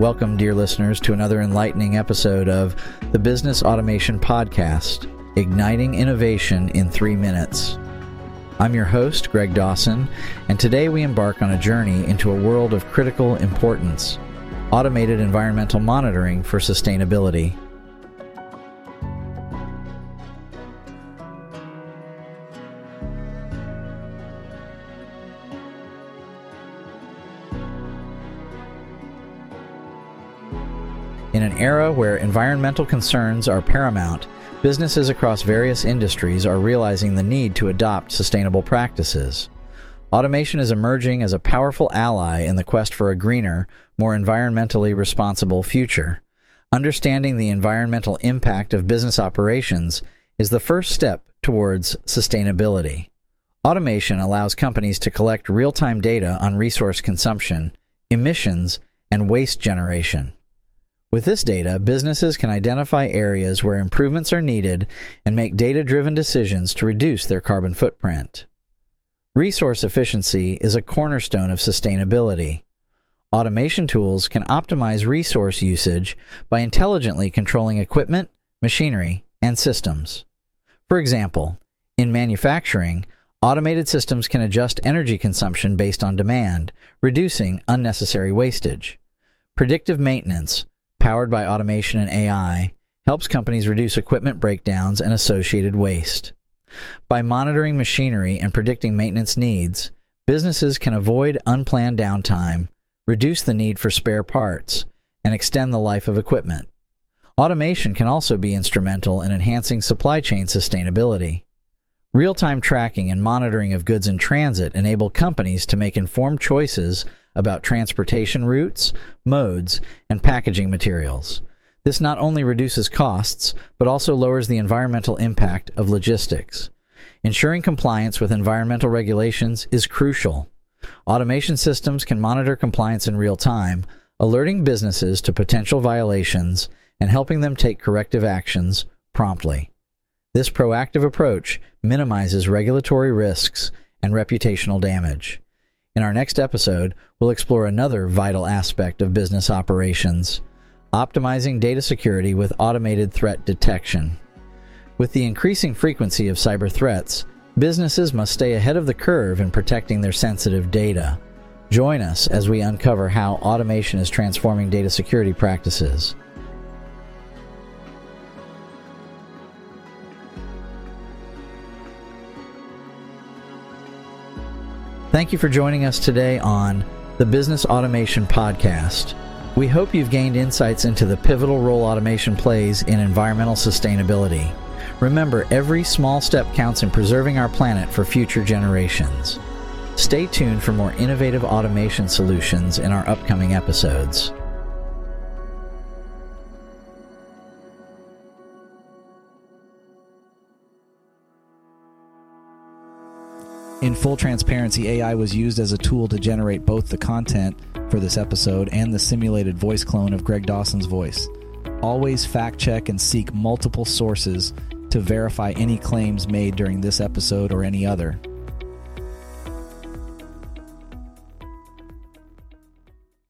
Welcome, dear listeners, to another enlightening episode of the Business Automation Podcast, igniting innovation in three minutes. I'm your host, Greg Dawson, and today we embark on a journey into a world of critical importance automated environmental monitoring for sustainability. An era where environmental concerns are paramount, businesses across various industries are realizing the need to adopt sustainable practices. Automation is emerging as a powerful ally in the quest for a greener, more environmentally responsible future. Understanding the environmental impact of business operations is the first step towards sustainability. Automation allows companies to collect real time data on resource consumption, emissions, and waste generation. With this data, businesses can identify areas where improvements are needed and make data driven decisions to reduce their carbon footprint. Resource efficiency is a cornerstone of sustainability. Automation tools can optimize resource usage by intelligently controlling equipment, machinery, and systems. For example, in manufacturing, automated systems can adjust energy consumption based on demand, reducing unnecessary wastage. Predictive maintenance powered by automation and AI, helps companies reduce equipment breakdowns and associated waste. By monitoring machinery and predicting maintenance needs, businesses can avoid unplanned downtime, reduce the need for spare parts, and extend the life of equipment. Automation can also be instrumental in enhancing supply chain sustainability. Real time tracking and monitoring of goods in transit enable companies to make informed choices about transportation routes, modes, and packaging materials. This not only reduces costs, but also lowers the environmental impact of logistics. Ensuring compliance with environmental regulations is crucial. Automation systems can monitor compliance in real time, alerting businesses to potential violations and helping them take corrective actions promptly. This proactive approach minimizes regulatory risks and reputational damage. In our next episode, we'll explore another vital aspect of business operations optimizing data security with automated threat detection. With the increasing frequency of cyber threats, businesses must stay ahead of the curve in protecting their sensitive data. Join us as we uncover how automation is transforming data security practices. Thank you for joining us today on the Business Automation Podcast. We hope you've gained insights into the pivotal role automation plays in environmental sustainability. Remember, every small step counts in preserving our planet for future generations. Stay tuned for more innovative automation solutions in our upcoming episodes. In full transparency, AI was used as a tool to generate both the content for this episode and the simulated voice clone of Greg Dawson's voice. Always fact check and seek multiple sources to verify any claims made during this episode or any other.